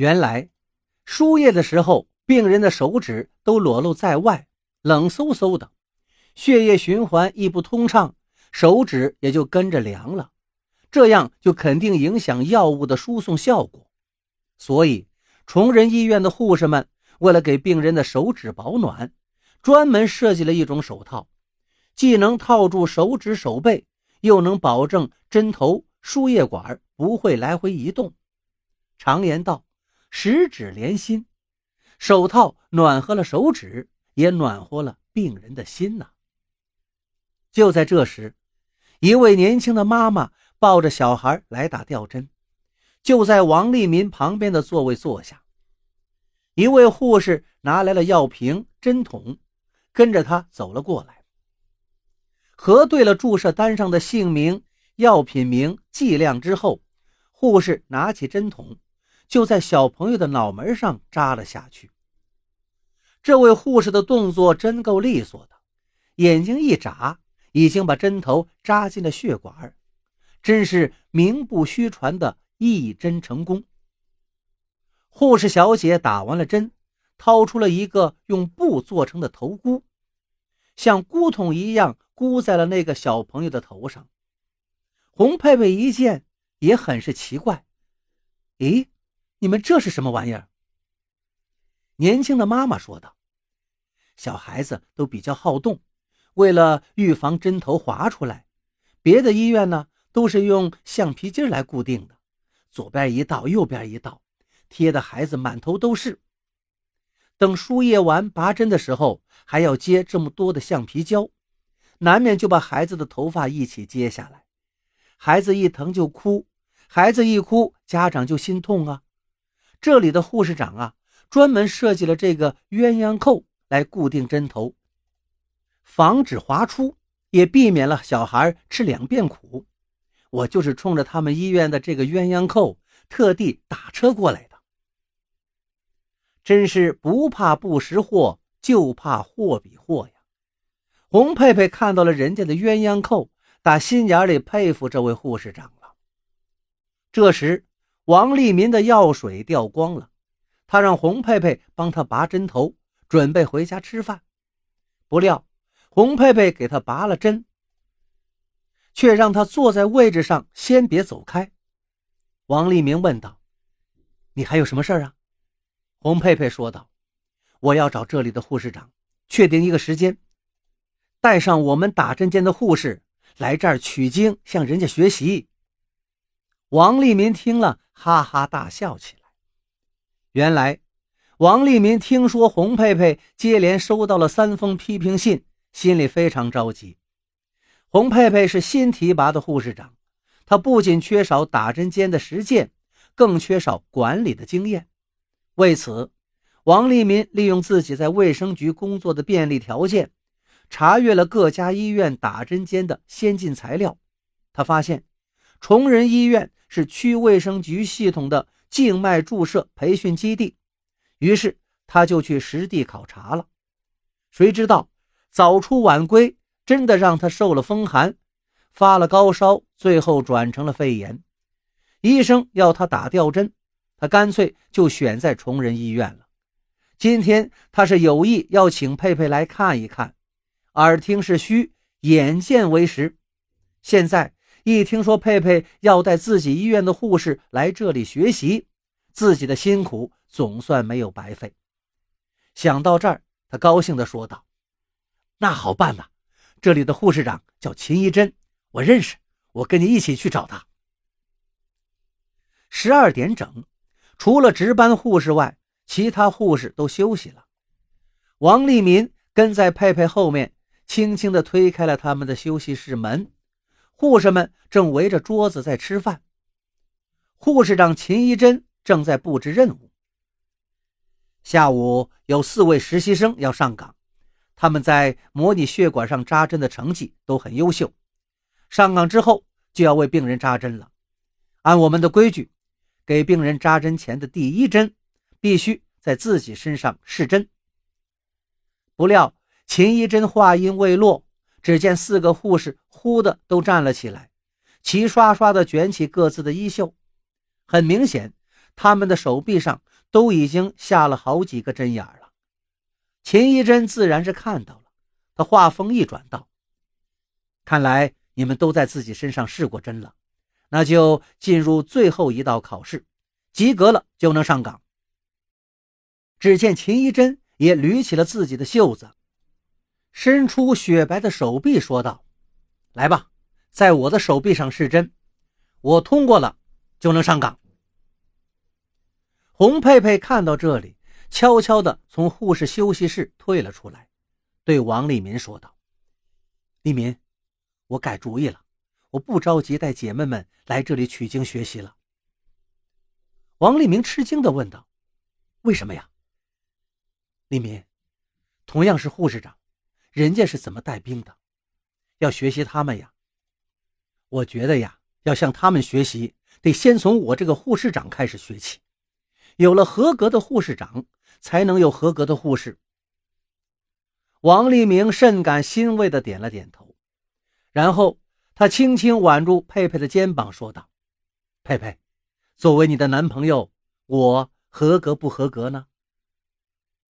原来输液的时候，病人的手指都裸露在外，冷飕飕的，血液循环亦不通畅，手指也就跟着凉了。这样就肯定影响药物的输送效果。所以，崇仁医院的护士们为了给病人的手指保暖，专门设计了一种手套，既能套住手指手背，又能保证针头、输液管不会来回移动。常言道。十指连心，手套暖和了手指，也暖和了病人的心呐。就在这时，一位年轻的妈妈抱着小孩来打吊针，就在王立民旁边的座位坐下。一位护士拿来了药瓶、针筒，跟着他走了过来，核对了注射单上的姓名、药品名、剂量之后，护士拿起针筒。就在小朋友的脑门上扎了下去。这位护士的动作真够利索的，眼睛一眨，已经把针头扎进了血管，真是名不虚传的一针成功。护士小姐打完了针，掏出了一个用布做成的头箍，像箍筒一样箍在了那个小朋友的头上。红佩佩一见也很是奇怪，咦？你们这是什么玩意儿？年轻的妈妈说道：“小孩子都比较好动，为了预防针头滑出来，别的医院呢都是用橡皮筋来固定的，左边一道，右边一道，贴的孩子满头都是。等输液完拔针的时候，还要接这么多的橡皮胶，难免就把孩子的头发一起接下来。孩子一疼就哭，孩子一哭，家长就心痛啊。”这里的护士长啊，专门设计了这个鸳鸯扣来固定针头，防止滑出，也避免了小孩吃两遍苦。我就是冲着他们医院的这个鸳鸯扣特地打车过来的。真是不怕不识货，就怕货比货呀！洪佩佩看到了人家的鸳鸯扣，打心眼里佩服这位护士长了。这时。王立民的药水掉光了，他让洪佩佩帮他拔针头，准备回家吃饭。不料洪佩佩给他拔了针，却让他坐在位置上，先别走开。王立明问道：“你还有什么事儿啊？”洪佩佩说道：“我要找这里的护士长，确定一个时间，带上我们打针间的护士来这儿取经，向人家学习。”王立民听了。哈哈大笑起来。原来，王立民听说洪佩佩接连收到了三封批评信，心里非常着急。洪佩佩是新提拔的护士长，她不仅缺少打针间的实践，更缺少管理的经验。为此，王立民利用自己在卫生局工作的便利条件，查阅了各家医院打针间的先进材料。他发现，崇仁医院。是区卫生局系统的静脉注射培训基地，于是他就去实地考察了。谁知道早出晚归，真的让他受了风寒，发了高烧，最后转成了肺炎。医生要他打吊针，他干脆就选在崇仁医院了。今天他是有意要请佩佩来看一看，耳听是虚，眼见为实。现在。一听说佩佩要带自己医院的护士来这里学习，自己的辛苦总算没有白费。想到这儿，他高兴地说道：“那好办呐，这里的护士长叫秦一珍，我认识，我跟你一起去找他。”十二点整，除了值班护士外，其他护士都休息了。王立民跟在佩佩后面，轻轻地推开了他们的休息室门。护士们正围着桌子在吃饭，护士长秦一珍正在布置任务。下午有四位实习生要上岗，他们在模拟血管上扎针的成绩都很优秀。上岗之后就要为病人扎针了。按我们的规矩，给病人扎针前的第一针必须在自己身上试针。不料秦一珍话音未落。只见四个护士忽的都站了起来，齐刷刷地卷起各自的衣袖。很明显，他们的手臂上都已经下了好几个针眼了。秦一贞自然是看到了，他话锋一转道：“看来你们都在自己身上试过针了，那就进入最后一道考试，及格了就能上岗。”只见秦一贞也捋起了自己的袖子，伸出雪白的手臂说道：“来吧，在我的手臂上试针，我通过了就能上岗。”洪佩佩看到这里，悄悄地从护士休息室退了出来，对王立民说道：“立民，我改主意了，我不着急带姐妹们来这里取经学习了。”王立明吃惊地问道：“为什么呀？”立民，同样是护士长，人家是怎么带兵的？要学习他们呀。我觉得呀，要向他们学习，得先从我这个护士长开始学起。有了合格的护士长，才能有合格的护士。王立明甚感欣慰的点了点头，然后他轻轻挽住佩佩的肩膀，说道：“佩佩，作为你的男朋友，我合格不合格呢？”